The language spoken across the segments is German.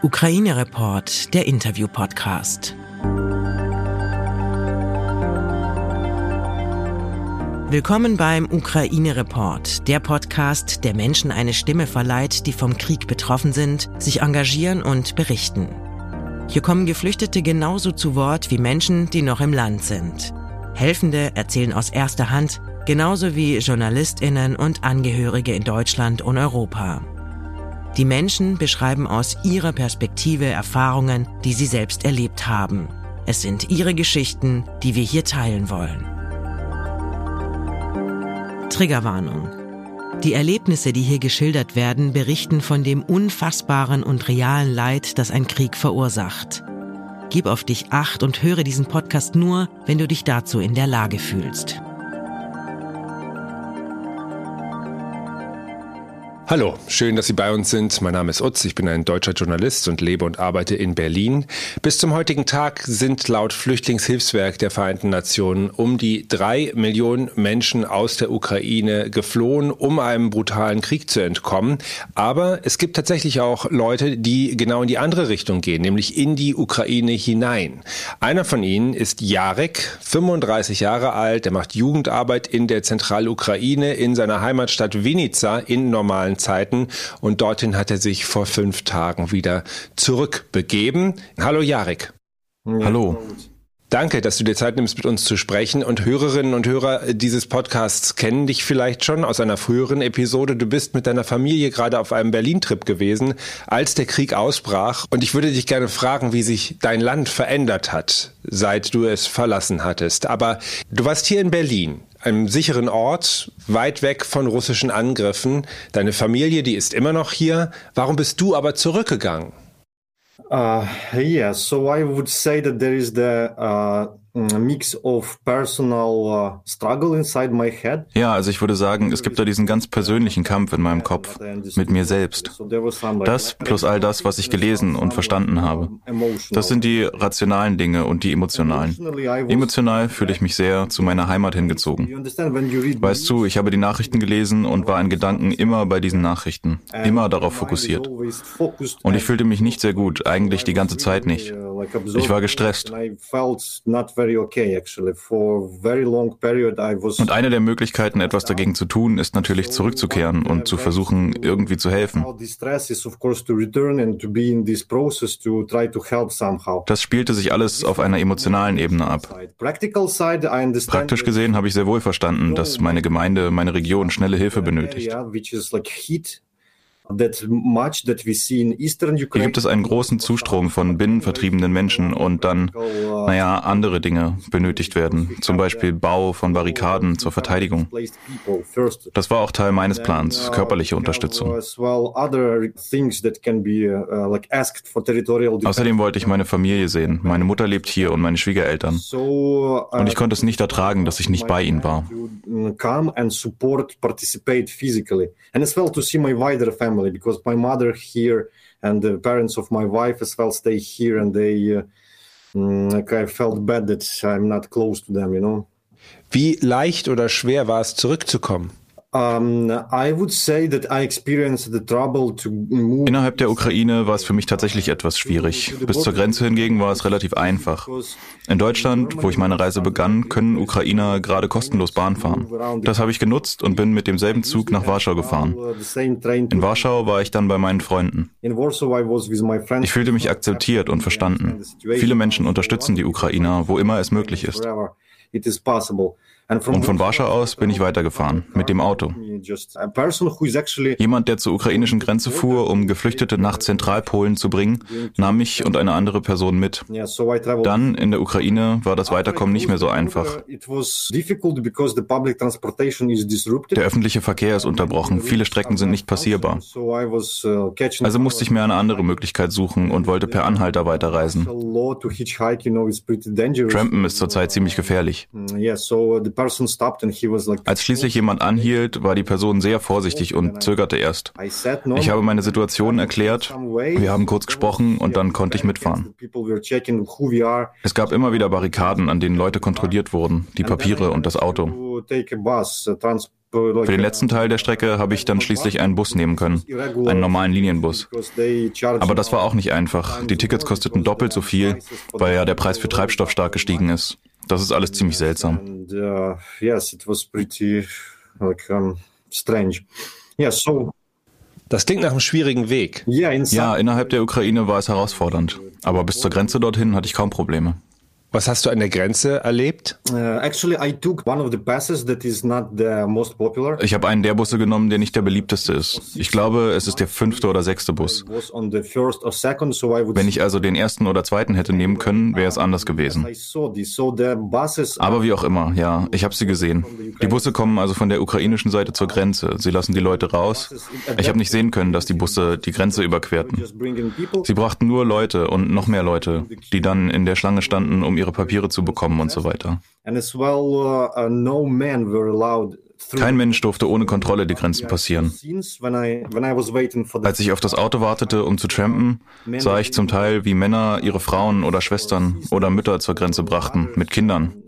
Ukraine Report, der Interview-Podcast. Willkommen beim Ukraine Report, der Podcast, der Menschen eine Stimme verleiht, die vom Krieg betroffen sind, sich engagieren und berichten. Hier kommen Geflüchtete genauso zu Wort wie Menschen, die noch im Land sind. Helfende erzählen aus erster Hand, genauso wie Journalistinnen und Angehörige in Deutschland und Europa. Die Menschen beschreiben aus ihrer Perspektive Erfahrungen, die sie selbst erlebt haben. Es sind ihre Geschichten, die wir hier teilen wollen. Triggerwarnung. Die Erlebnisse, die hier geschildert werden, berichten von dem unfassbaren und realen Leid, das ein Krieg verursacht. Gib auf dich acht und höre diesen Podcast nur, wenn du dich dazu in der Lage fühlst. Hallo, schön, dass Sie bei uns sind. Mein Name ist Utz, ich bin ein deutscher Journalist und lebe und arbeite in Berlin. Bis zum heutigen Tag sind laut Flüchtlingshilfswerk der Vereinten Nationen um die drei Millionen Menschen aus der Ukraine geflohen, um einem brutalen Krieg zu entkommen. Aber es gibt tatsächlich auch Leute, die genau in die andere Richtung gehen, nämlich in die Ukraine hinein. Einer von ihnen ist Jarek, 35 Jahre alt, der macht Jugendarbeit in der Zentralukraine in seiner Heimatstadt Vinica in normalen Zeiten und dorthin hat er sich vor fünf Tagen wieder zurückbegeben. Hallo Jarek. Hallo. Danke, dass du dir Zeit nimmst, mit uns zu sprechen. Und Hörerinnen und Hörer dieses Podcasts kennen dich vielleicht schon aus einer früheren Episode. Du bist mit deiner Familie gerade auf einem Berlin-Trip gewesen, als der Krieg ausbrach. Und ich würde dich gerne fragen, wie sich dein Land verändert hat, seit du es verlassen hattest. Aber du warst hier in Berlin einem sicheren Ort, weit weg von russischen Angriffen. Deine Familie, die ist immer noch hier. Warum bist du aber zurückgegangen? Uh, yeah, so I would say that there is the uh, mix of personal uh, struggle inside my head. Ja, also ich würde sagen, es gibt da diesen ganz persönlichen Kampf in meinem Kopf mit mir selbst. Das plus all das, was ich gelesen und verstanden habe. Das sind die rationalen Dinge und die emotionalen. Emotional fühle ich mich sehr zu meiner Heimat hingezogen. Weißt du, ich habe die Nachrichten gelesen und war in Gedanken immer bei diesen Nachrichten, immer darauf fokussiert. Und ich fühlte mich nicht sehr gut, eigentlich die ganze Zeit nicht. Ich war gestresst. Und eine der Möglichkeiten, etwas dagegen zu tun, ist natürlich zurückzukehren und zu versuchen, irgendwie zu helfen. Das spielte sich alles auf einer emotionalen Ebene ab. Praktisch gesehen habe ich sehr wohl verstanden, dass meine Gemeinde, meine Region schnelle Hilfe benötigt. Hier gibt es einen großen Zustrom von binnenvertriebenen Menschen und dann, naja, andere Dinge benötigt werden, zum Beispiel Bau von Barrikaden zur Verteidigung. Das war auch Teil meines Plans, körperliche Unterstützung. Außerdem wollte ich meine Familie sehen. Meine Mutter lebt hier und meine Schwiegereltern. Und ich konnte es nicht ertragen, dass ich nicht bei ihnen war. And as well to see my wider family family because my mother here and the parents of my wife as well stay here and they mm, like I felt bad that I'm not close to them, you know. Wie leicht oder schwer war es zurückzukommen? Innerhalb der Ukraine war es für mich tatsächlich etwas schwierig. Bis zur Grenze hingegen war es relativ einfach. In Deutschland, wo ich meine Reise begann, können Ukrainer gerade kostenlos Bahn fahren. Das habe ich genutzt und bin mit demselben Zug nach Warschau gefahren. In Warschau war ich dann bei meinen Freunden. Ich fühlte mich akzeptiert und verstanden. Viele Menschen unterstützen die Ukrainer, wo immer es möglich ist. Und von Warschau aus bin ich weitergefahren mit dem Auto. Jemand, der zur ukrainischen Grenze fuhr, um Geflüchtete nach Zentralpolen zu bringen, nahm mich und eine andere Person mit. Dann in der Ukraine war das Weiterkommen nicht mehr so einfach. Der öffentliche Verkehr ist unterbrochen, viele Strecken sind nicht passierbar. Also musste ich mir eine andere Möglichkeit suchen und wollte per Anhalter weiterreisen. Trampen ist zurzeit ziemlich gefährlich. Als schließlich jemand anhielt, war die Person sehr vorsichtig und zögerte erst. Ich habe meine Situation erklärt, wir haben kurz gesprochen und dann konnte ich mitfahren. Es gab immer wieder Barrikaden, an denen Leute kontrolliert wurden, die Papiere und das Auto. Für den letzten Teil der Strecke habe ich dann schließlich einen Bus nehmen können, einen normalen Linienbus. Aber das war auch nicht einfach. Die Tickets kosteten doppelt so viel, weil ja der Preis für Treibstoff stark gestiegen ist. Das ist alles ziemlich seltsam. Uh, das klingt nach einem schwierigen Weg. Ja, innerhalb der Ukraine war es herausfordernd. Aber bis zur Grenze dorthin hatte ich kaum Probleme. Was hast du an der Grenze erlebt? Uh, actually, I took one of the passes that is not the most popular. Ich habe einen der Busse genommen, der nicht der beliebteste ist. Ich glaube, es ist der fünfte oder sechste Bus. Wenn ich also den ersten oder zweiten hätte nehmen können, wäre es anders gewesen. Aber wie auch immer, ja, ich habe sie gesehen. Die Busse kommen also von der ukrainischen Seite zur Grenze. Sie lassen die Leute raus. Ich habe nicht sehen können, dass die Busse die Grenze überquerten. Sie brachten nur Leute und noch mehr Leute, die dann in der Schlange standen, um ihre Papiere zu bekommen und so weiter. Uh, uh, Kein Mensch durfte ohne Kontrolle die Grenzen passieren. Als ich auf das Auto wartete, um zu trampen, sah ich zum Teil, wie Männer ihre Frauen oder Schwestern oder Mütter zur Grenze brachten, mit Kindern.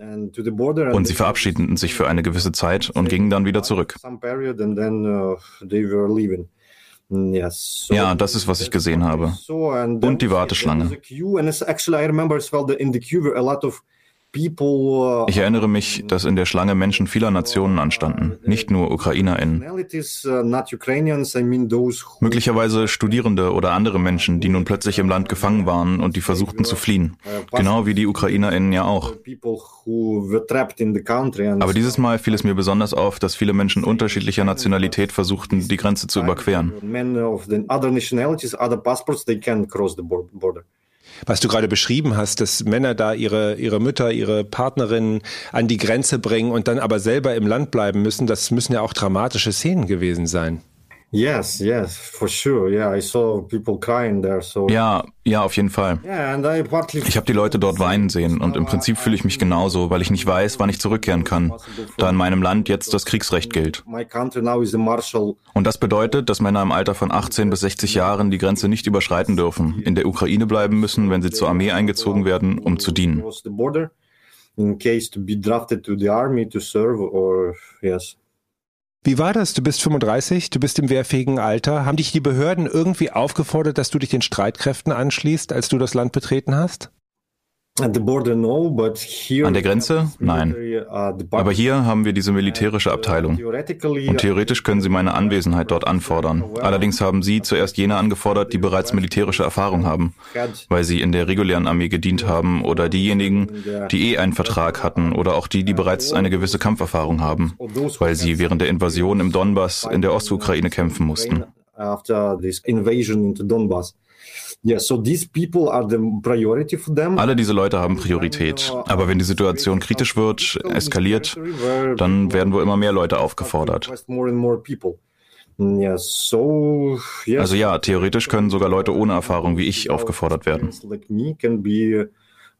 Und sie verabschiedeten sich für eine gewisse Zeit und gingen dann wieder zurück. Ja, das ist, was ich gesehen habe. Und die Warteschlange. Uh, ich erinnere mich, dass in der Schlange Menschen vieler Nationen anstanden, nicht nur UkrainerInnen. uh, Möglicherweise Studierende oder andere Menschen, die nun plötzlich im Land gefangen waren und die versuchten zu fliehen. Genau wie die UkrainerInnen ja auch. Aber dieses Mal fiel es mir besonders auf, dass viele Menschen unterschiedlicher Nationalität versuchten, die Grenze zu überqueren. Was du gerade beschrieben hast, dass Männer da ihre, ihre Mütter, ihre Partnerinnen an die Grenze bringen und dann aber selber im Land bleiben müssen, das müssen ja auch dramatische Szenen gewesen sein. Yes, yes, for sure. Yeah, I saw people crying there. So. Ja, ja, auf jeden Fall. Ich habe die Leute dort weinen sehen und im Prinzip fühle ich mich genauso, weil ich nicht weiß, wann ich zurückkehren kann, da in meinem Land jetzt das Kriegsrecht gilt. Und das bedeutet, dass Männer im Alter von 18 bis 60 Jahren die Grenze nicht überschreiten dürfen, in der Ukraine bleiben müssen, wenn sie zur Armee eingezogen werden, um zu dienen. In case to be drafted to the army to serve or yes. Wie war das? Du bist 35, du bist im wehrfähigen Alter. Haben dich die Behörden irgendwie aufgefordert, dass du dich den Streitkräften anschließt, als du das Land betreten hast? An der Grenze? Nein. Uh, Aber hier haben wir diese militärische Abteilung. Und theoretisch können sie meine Anwesenheit dort anfordern. Allerdings haben sie zuerst jene angefordert, die bereits militärische Erfahrung haben, weil sie in der regulären Armee gedient haben oder diejenigen, die eh einen Vertrag hatten oder auch die, die bereits eine gewisse Kampferfahrung haben, weil sie während der Invasion im Donbass in der Ostukraine kämpfen mussten. Alle diese Leute haben Priorität. Aber wenn die Situation kritisch wird, eskaliert, dann werden wohl immer mehr Leute aufgefordert. Also ja, theoretisch können sogar Leute ohne Erfahrung wie ich aufgefordert werden.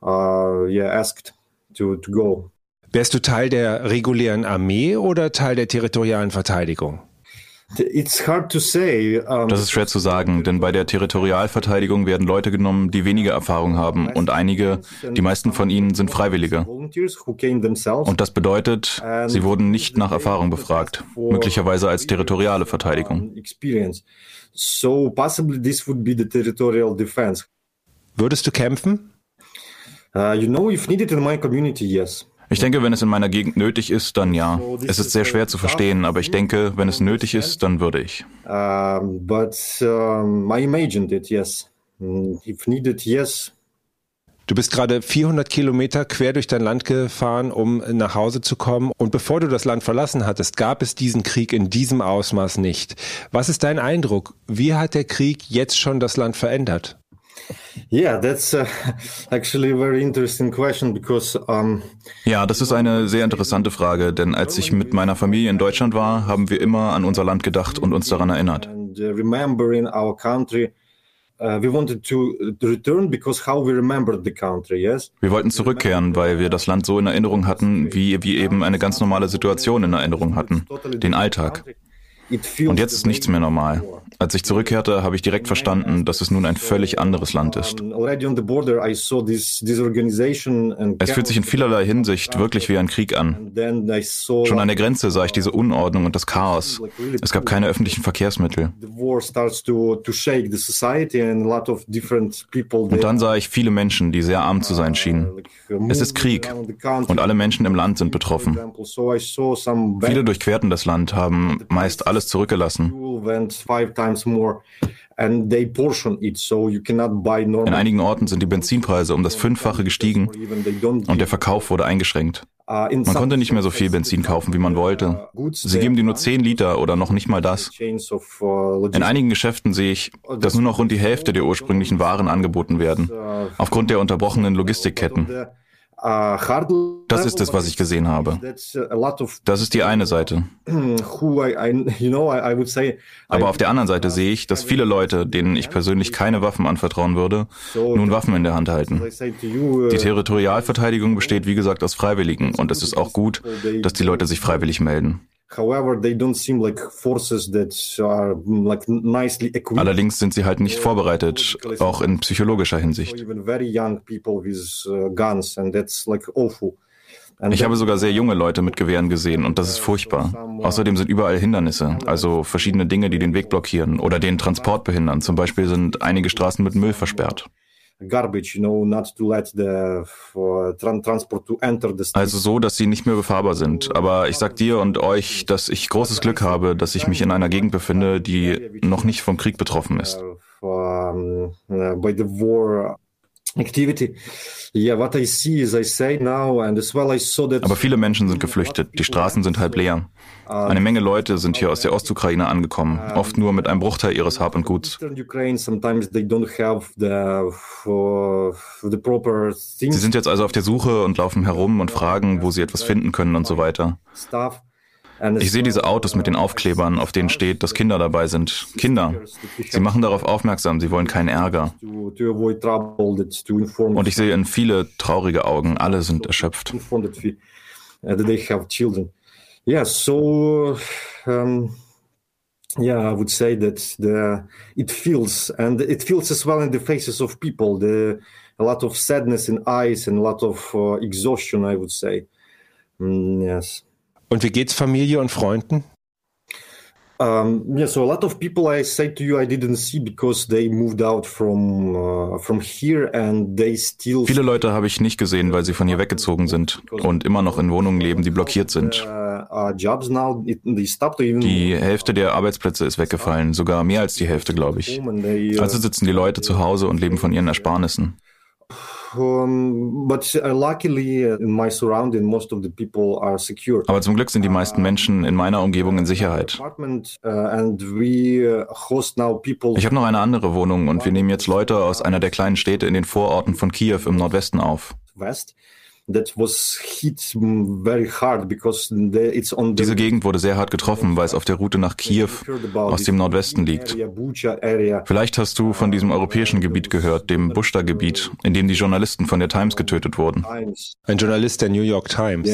Uh, Wärst du Teil der regulären Armee oder Teil der territorialen Verteidigung? Das ist schwer zu sagen, denn bei der Territorialverteidigung werden Leute genommen, die weniger Erfahrung haben und einige, die meisten von ihnen sind Freiwillige. Und das bedeutet, sie wurden nicht nach Erfahrung befragt, möglicherweise als territoriale Verteidigung. Würdest du kämpfen? Uh, you know, if needed in my community, yes. Ich denke, wenn es in meiner Gegend nötig ist, dann ja. Es ist sehr schwer zu verstehen, aber ich denke, wenn es nötig ist, dann würde ich. but I imagined it, yes. Mm, if needed, yes. Du bist gerade 400 Kilometer quer durch dein Land gefahren, um nach Hause zu kommen. Und bevor du das Land verlassen hattest, gab es diesen Krieg in diesem Ausmaß nicht. Was ist dein Eindruck? Wie hat der Krieg jetzt schon das Land verändert? Yeah, that's uh, actually a very interesting question because um, Ja, das ist eine sehr interessante Frage, denn als ich mit meiner Familie in Deutschland war, haben wir immer an unser Land gedacht und uns daran erinnert. Uh, remembering our country uh, wir wollten zurückkehren, weil wir das Land so in Erinnerung hatten, wie wir eben eine ganz normale Situation in Erinnerung hatten, den Alltag. Und jetzt ist nichts mehr normal. Als ich zurückkehrte, habe ich direkt verstanden, dass es nun ein völlig anderes Land ist. Es fühlt sich in vielerlei Hinsicht wirklich wie ein Krieg an. Schon an der Grenze sah ich diese Unordnung und das Chaos. Es gab keine öffentlichen Verkehrsmittel. Und dann sah ich viele Menschen, die sehr arm zu sein schienen. Es ist Krieg und alle Menschen im Land sind betroffen. Viele durchquerten das Land, haben meist alles zurückgelassen. In einigen Orten sind die Benzinpreise um das Fünffache gestiegen und der Verkauf wurde eingeschränkt. Uh, man konnte nicht mehr so viel Benzin kaufen, wie man wollte. Sie geben dir nur 10 Liter oder noch nicht mal das. Uh, In einigen Geschäften sehe ich, dass nur noch rund die Hälfte der ursprünglichen Waren angeboten werden, uh, aufgrund der unterbrochenen Logistikketten. Das ist es, was ich gesehen habe. Das ist die eine Seite. Aber auf der anderen Seite sehe ich, dass viele Leute, denen ich persönlich keine Waffen anvertrauen würde, nun Waffen in der Hand halten. Die Territorialverteidigung besteht, wie gesagt, aus Freiwilligen und es ist auch gut, dass die Leute sich freiwillig melden. Allerdings sind sie halt nicht vorbereitet, auch in psychologischer Hinsicht. Uh, ich habe sogar sehr junge Leute mit Gewehren gesehen und das ist furchtbar. Außerdem sind überall Hindernisse, also verschiedene Dinge, die den Weg blockieren oder den Transport behindern. Zum Beispiel sind einige Straßen mit Müll versperrt garbage, you know, not to let the transport to enter the Also so, dass sie nicht mehr befahrbar sind. Aber ich sag dir und euch, dass ich großes Glück habe, dass ich mich in einer Gegend befinde, die noch nicht vom Krieg betroffen ist. By the war activity. Aber viele Menschen sind geflüchtet. Die Straßen sind halb leer. Eine Menge Leute sind hier aus der Ostukraine angekommen, oft nur mit einem Bruchteil ihres Hab und Guts. Sie sind jetzt also auf der Suche und laufen herum und fragen, wo sie etwas finden können und so weiter. Ich sehe diese Autos mit den Aufklebern, auf denen steht, dass Kinder dabei sind. Kinder. Sie machen darauf aufmerksam, sie wollen keinen Ärger. Und ich sehe in viele traurige Augen, alle sind erschöpft. Yeah, so um, yeah, I would say that the it feels and it feels as well in the faces of people. The a lot of sadness in eyes and a lot of uh, exhaustion, I would say. Mm, yes. Und wie geht's Familie und Freunden? Um, yeah, so a lot of people I say to you I didn't see because they moved out from uh, from here and they still. Viele Leute habe ich nicht gesehen, weil sie von hier weggezogen sind und immer noch in Wohnungen leben, die blockiert sind. Uh, die Hälfte der Arbeitsplätze ist weggefallen, sogar mehr als die Hälfte, glaube ich. Uh, also sitzen die Leute zu Hause und leben von ihren Ersparnissen. Uh, aber zum Glück sind die meisten Menschen in meiner Umgebung in Sicherheit. Uh, uh, ich habe noch eine andere Wohnung und wir nehmen jetzt Leute aus einer der kleinen Städte in den Vororten von Kiew im Nordwesten auf. Diese Gegend wurde sehr hart getroffen, weil es auf der Route nach Kiew aus dem Nordwesten liegt. Vielleicht hast du von diesem europäischen Gebiet gehört, dem Bushta-Gebiet, in dem die Journalisten von der Times getötet wurden. Ein Journalist der New York Times.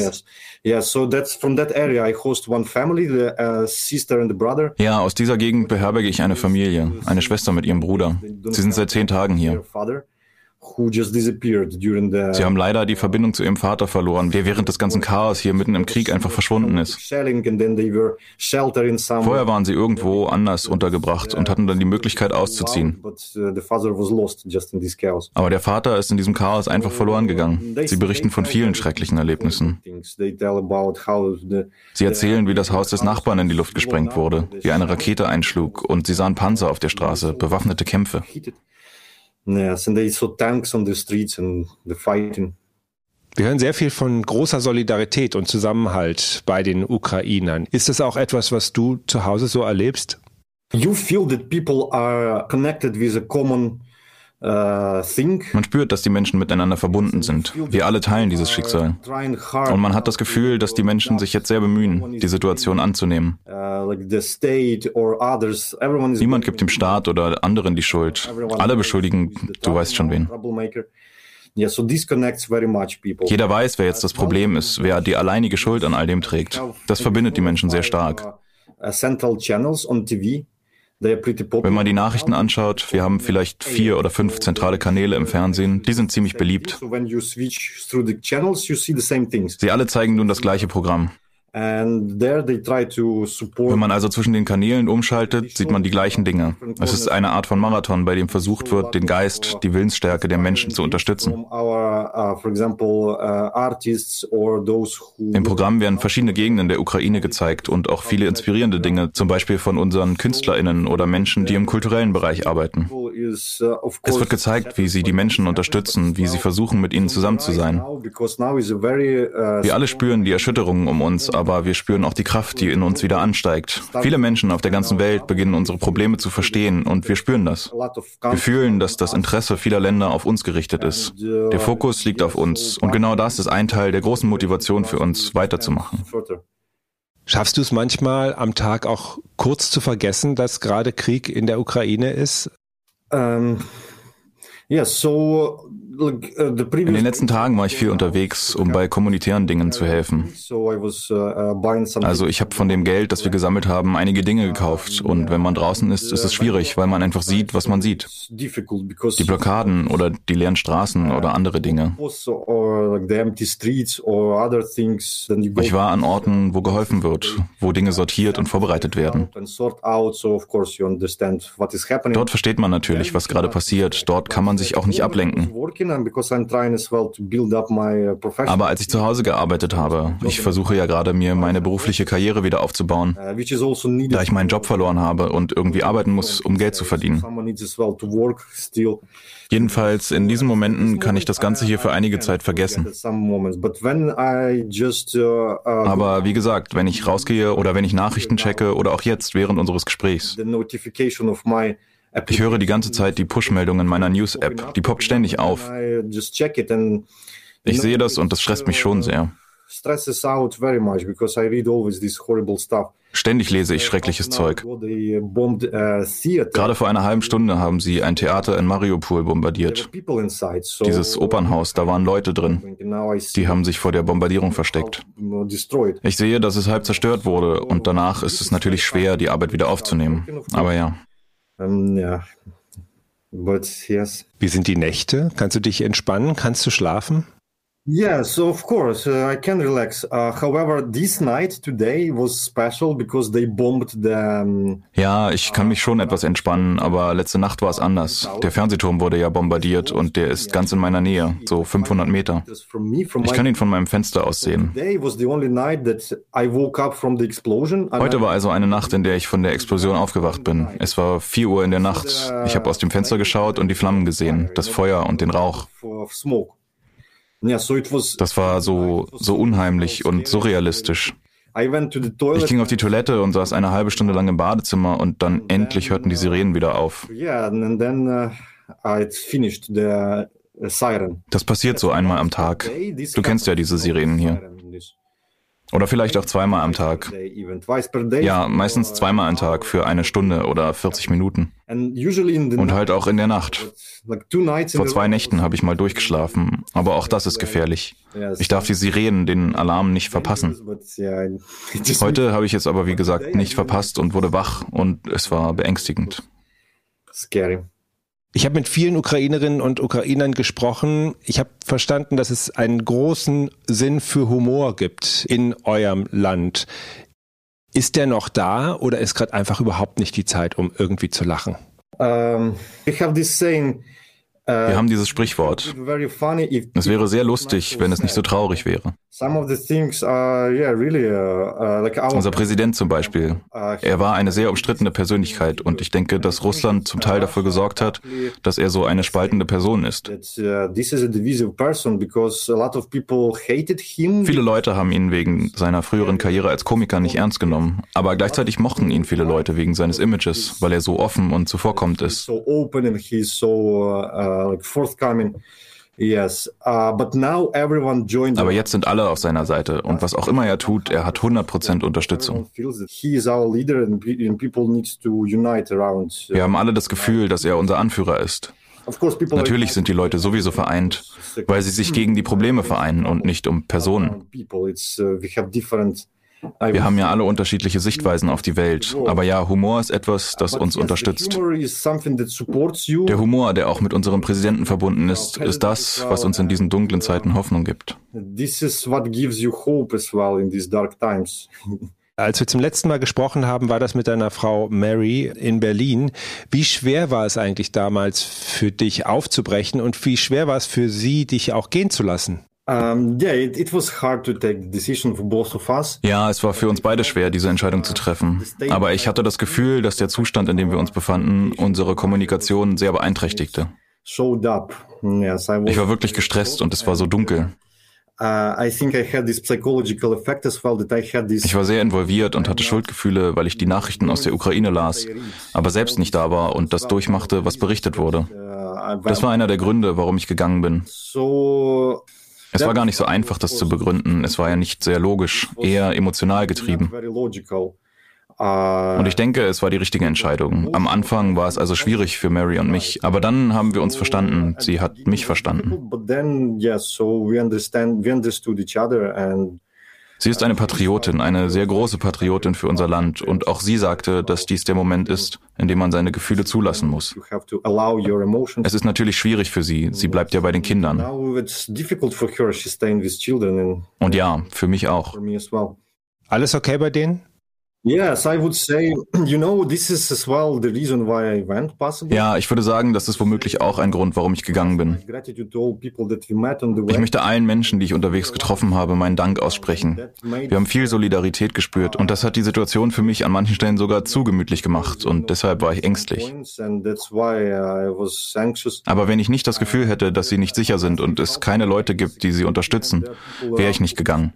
Ja, aus dieser Gegend beherberge ich eine Familie, eine Schwester mit ihrem Bruder. Sie sind seit zehn Tagen hier. Sie haben leider die Verbindung zu ihrem Vater verloren, der während des ganzen Chaos hier mitten im Krieg einfach verschwunden ist. Vorher waren sie irgendwo anders untergebracht und hatten dann die Möglichkeit auszuziehen. Uh, Aber der Vater ist in diesem Chaos einfach verloren gegangen. Sie berichten von vielen schrecklichen Erlebnissen. Sie erzählen, wie das Haus des Nachbarn in die Luft gesprengt wurde, wie eine Rakete einschlug und sie sahen Panzer auf der Straße, bewaffnete Kämpfe. Yes, and they saw tanks on the streets and the fighting. Wir hören sehr viel von großer Solidarität und Zusammenhalt bei den Ukrainern. Ist das auch etwas, was du zu Hause so erlebst? You feel that people are connected with a common man spürt, dass die Menschen miteinander verbunden sind. Wir alle teilen dieses Schicksal. Und man hat das Gefühl, dass die Menschen sich jetzt sehr bemühen, die Situation anzunehmen. Uh, Niemand gibt dem Staat oder anderen die Schuld. Alle beschuldigen, du weißt schon wen. Jeder weiß, wer jetzt das Problem ist, wer die alleinige Schuld an all dem trägt. Das verbindet die Menschen sehr stark. central channels on TV. Wenn man die Nachrichten anschaut, wir haben vielleicht vier oder fünf zentrale Kanäle im Fernsehen, die sind ziemlich beliebt. Sie alle zeigen nun das gleiche Programm. Wenn man also zwischen den Kanälen umschaltet, sieht man die gleichen Dinge. Es ist eine Art von Marathon, bei dem versucht wird, den Geist, die Willensstärke der Menschen zu unterstützen. Uh, Im Programm werden verschiedene Gegenden der Ukraine gezeigt und auch viele inspirierende Dinge, zum Beispiel von unseren KünstlerInnen oder Menschen, die im kulturellen Bereich arbeiten. Uh, es wird gezeigt, wie sie die Menschen unterstützen, wie sie versuchen, mit ihnen zusammen zu sein. Uh, wir alle spüren die Erschütterungen um uns, aber aber wir spüren auch die Kraft, die in uns wieder ansteigt. Viele Menschen auf der ganzen Welt beginnen unsere Probleme zu verstehen und wir spüren das. Wir fühlen, dass das Interesse vieler Länder auf uns gerichtet ist. Der Fokus liegt auf uns und genau das ist ein Teil der großen Motivation für uns, weiterzumachen. Schaffst du es manchmal am Tag auch kurz zu vergessen, dass gerade Krieg in der Ukraine ist? Ähm, ja, so Uh, in den letzten Tagen war ich viel unterwegs, um bei kommunitären Dingen zu helfen. Uh, uh, also ich habe von dem Geld, das wir gesammelt haben, einige Dinge gekauft. Und wenn man draußen ist, ist es schwierig, weil man einfach sieht, was man sieht. Die Blockaden oder die leeren Straßen oder andere Dinge. Ich war an Orten, wo geholfen wird, wo Dinge sortiert und vorbereitet werden. Dort versteht man natürlich, was gerade passiert. Dort kann man sich auch nicht ablenken. Aber als ich zu Hause gearbeitet habe, ich versuche ja gerade mir meine berufliche Karriere wieder aufzubauen, also da ich meinen Job verloren habe und irgendwie arbeiten muss, um Geld zu verdienen. Jedenfalls in diesen Momenten kann ich das Ganze hier für einige Zeit vergessen. Aber wie gesagt, wenn ich rausgehe oder wenn ich Nachrichten checke oder auch jetzt während unseres Gesprächs, ich höre die ganze Zeit die Push-Meldungen meiner News-App. Die poppt ständig auf. Ich sehe das und das stresst mich schon sehr. Ständig lese ich schreckliches Zeug. Gerade vor einer halben Stunde haben sie ein Theater in Mariupol bombardiert. Dieses Opernhaus, da waren Leute drin. Die haben sich vor der Bombardierung versteckt. Ich sehe, dass es halb zerstört wurde und danach ist es natürlich schwer, die Arbeit wieder aufzunehmen. Aber ja. Um, ja. Yes. Wie sind die Nächte? Kannst du dich entspannen? Kannst du schlafen? Yes, of course, uh, I can relax. Uh, however, this night today was special because they bombed the. Um, ja, ich kann mich schon etwas entspannen, aber letzte Nacht war es anders. Der Fernsehturm wurde ja bombardiert und der ist ganz in meiner Nähe, so 500 Meter. Ich kann ihn von meinem Fenster aus sehen. Heute war also eine Nacht, in der ich von der Explosion aufgewacht bin. Es war 4 Uhr in der Nacht. Ich habe aus dem Fenster geschaut und die Flammen gesehen, das Feuer und den Rauch. Das war so, so unheimlich und surrealistisch. Ich ging auf die Toilette und saß eine halbe Stunde lang im Badezimmer und dann endlich hörten die Sirenen wieder auf. Uh, das passiert so einmal am Tag. Du kennst ja diese Sirenen hier. Oder vielleicht auch zweimal am Tag. Ja, meistens zweimal am Tag für eine Stunde oder 40 Minuten. Und halt auch in der Nacht. Vor zwei Nächten habe ich mal durchgeschlafen, aber auch das ist gefährlich. Ich darf die Sirenen, den Alarm nicht verpassen. Heute habe ich es aber wie gesagt nicht verpasst und wurde wach und es war beängstigend. Scary. Ich habe mit vielen Ukrainerinnen und Ukrainern gesprochen. Ich habe verstanden, dass es einen großen Sinn für Humor gibt in eurem Land. Ist der noch da oder ist gerade einfach überhaupt nicht die Zeit, um irgendwie zu lachen? Um, ähm, I have this saying, wir haben dieses Sprichwort. Es wäre sehr lustig, wenn es nicht so traurig wäre. Uh, uh, Unser Präsident zum Beispiel. Uh, er war eine sehr umstrittene Persönlichkeit und ich denke, dass Russland zum Teil dafür gesorgt hat, dass er so eine spaltende Person ist. Viele Leute haben ihn wegen seiner früheren Karriere als Komiker nicht ernst genommen, aber gleichzeitig mochten ihn viele Leute wegen seines Images, weil er so offen und zuvorkommend ist. Uh, like forthcoming. Yes, uh, but now everyone joined. Aber jetzt sind alle auf seiner Seite und was auch immer er tut, er hat 100% Unterstützung. Wir haben alle das Gefühl, dass er unser Anführer ist. Natürlich sind die Leute sowieso vereint, weil sie sich gegen die Probleme vereinen und nicht um Personen. Wir haben ja alle unterschiedliche Sichtweisen auf die Welt. Aber ja, Humor ist etwas, das uns unterstützt. Der Humor, der auch mit unserem Präsidenten verbunden ist, ist das, was uns in diesen dunklen Zeiten Hoffnung gibt. Als wir zum letzten Mal gesprochen haben, war das mit deiner Frau Mary in Berlin. Wie schwer war es eigentlich damals für dich aufzubrechen und wie schwer war es für sie, dich auch gehen zu lassen? Ja, es war für uns beide schwer, diese Entscheidung zu treffen. Aber ich hatte das Gefühl, dass der Zustand, in dem wir uns befanden, unsere Kommunikation sehr beeinträchtigte. Ich war wirklich gestresst und es war so dunkel. Ich war sehr involviert und hatte Schuldgefühle, weil ich die Nachrichten aus der Ukraine las, aber selbst nicht da war und das durchmachte, was berichtet wurde. Das war einer der Gründe, warum ich gegangen bin. Es war gar nicht so einfach, das zu begründen. Es war ja nicht sehr logisch, eher emotional getrieben. Und ich denke, es war die richtige Entscheidung. Am Anfang war es also schwierig für Mary und mich, aber dann haben wir uns verstanden. Sie hat mich verstanden. Sie ist eine Patriotin, eine sehr große Patriotin für unser Land. Und auch sie sagte, dass dies der Moment ist, in dem man seine Gefühle zulassen muss. Es ist natürlich schwierig für sie. Sie bleibt ja bei den Kindern. Und ja, für mich auch. Alles okay bei denen? Yes, I would say, you know, this is as well the reason why I went possibly. Ja, ich würde sagen, das ist womöglich auch ein Grund, warum ich gegangen bin. Ich möchte allen Menschen, die ich unterwegs getroffen habe, meinen Dank aussprechen. Wir haben viel Solidarität gespürt und das hat die Situation für mich an manchen Stellen sogar zu gemütlich gemacht und deshalb war ich ängstlich. Aber wenn ich nicht das Gefühl hätte, dass sie nicht sicher sind und es keine Leute gibt, die sie unterstützen, wäre ich nicht gegangen.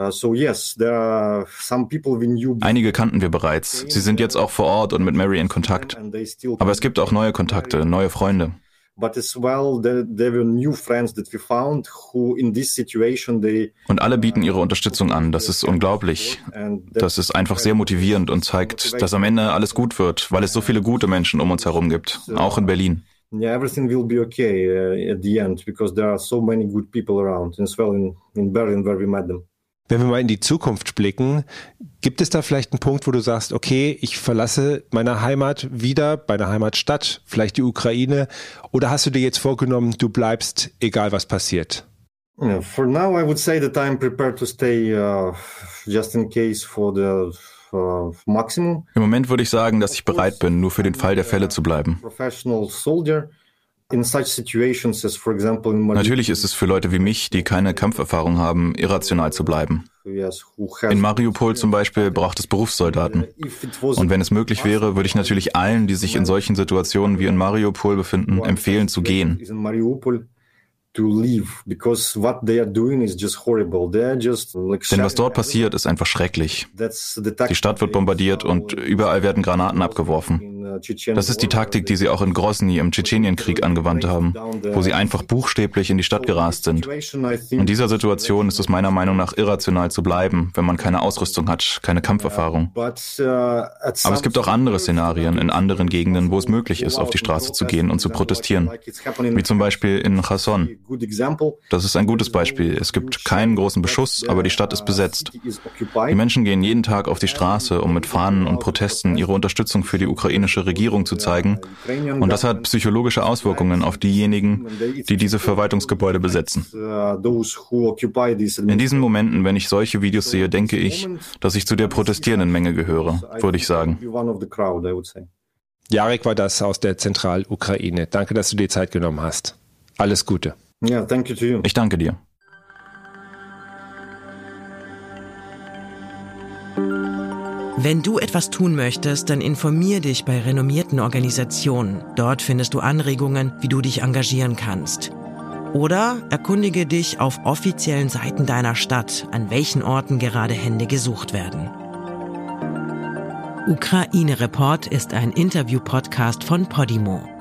Uh, Einige kannten wir bereits. Sie sind jetzt auch vor Ort und mit Mary in Kontakt. Aber es gibt auch neue Kontakte, neue Freunde. Und alle bieten ihre Unterstützung an. Das ist unglaublich. Das ist einfach sehr motivierend und zeigt, dass am Ende alles gut wird, weil es so viele gute Menschen um uns herum gibt, auch in Berlin. Yeah, everything will be okay uh, at the end because there are so many good people around, as well in, in Berlin where we met them. Wenn wir mal in die Zukunft blicken, gibt es da vielleicht einen Punkt, wo du sagst, okay, ich verlasse meine Heimat wieder, meine Heimatstadt, vielleicht die Ukraine, oder hast du dir jetzt vorgenommen, du bleibst, egal was passiert? Yeah, for now, I would say that I'm prepared to stay uh, just in case for the uh, maximum. Im Moment würde ich sagen, dass ich bereit bin, nur für den Fall der Fälle zu bleiben. Professional soldier. Natürlich ist es für Leute wie mich, die keine Kampferfahrung haben, irrational zu bleiben. In Mariupol zum Beispiel braucht es Berufssoldaten. Und wenn es möglich wäre, würde ich natürlich allen, die sich in solchen Situationen wie in Mariupol befinden, empfehlen zu gehen. Denn was dort passiert, ist einfach schrecklich. Die Stadt wird bombardiert und überall werden Granaten abgeworfen. Das ist die Taktik, die sie auch in Grosny im Tschetschenienkrieg angewandt haben, wo sie einfach buchstäblich in die Stadt gerast sind. In dieser Situation ist es meiner Meinung nach irrational zu bleiben, wenn man keine Ausrüstung hat, keine Kampferfahrung. Aber es gibt auch andere Szenarien in anderen Gegenden, wo es möglich ist, auf die Straße zu gehen und zu protestieren. Wie zum Beispiel in Cherson. Das ist ein gutes Beispiel. Es gibt keinen großen Beschuss, aber die Stadt ist besetzt. Die Menschen gehen jeden Tag auf die Straße, um mit Fahnen und Protesten ihre Unterstützung für die ukrainische ukrainische Regierung zu zeigen. Und das hat psychologische Auswirkungen auf diejenigen, die diese Verwaltungsgebäude besetzen. In diesen Momenten, wenn ich solche Videos sehe, denke ich, dass ich zu der protestierenden Menge gehöre, würde ich sagen. Jarek war das aus der Zentralukraine. Danke, dass du dir Zeit genommen hast. Alles Gute. Ich danke dir. Wenn du etwas tun möchtest, dann informier dich bei renommierten Organisationen. Dort findest du Anregungen, wie du dich engagieren kannst. Oder erkundige dich auf offiziellen Seiten deiner Stadt, an welchen Orten gerade Hände gesucht werden. Ukraine Report ist ein Interview-Podcast von Podimo.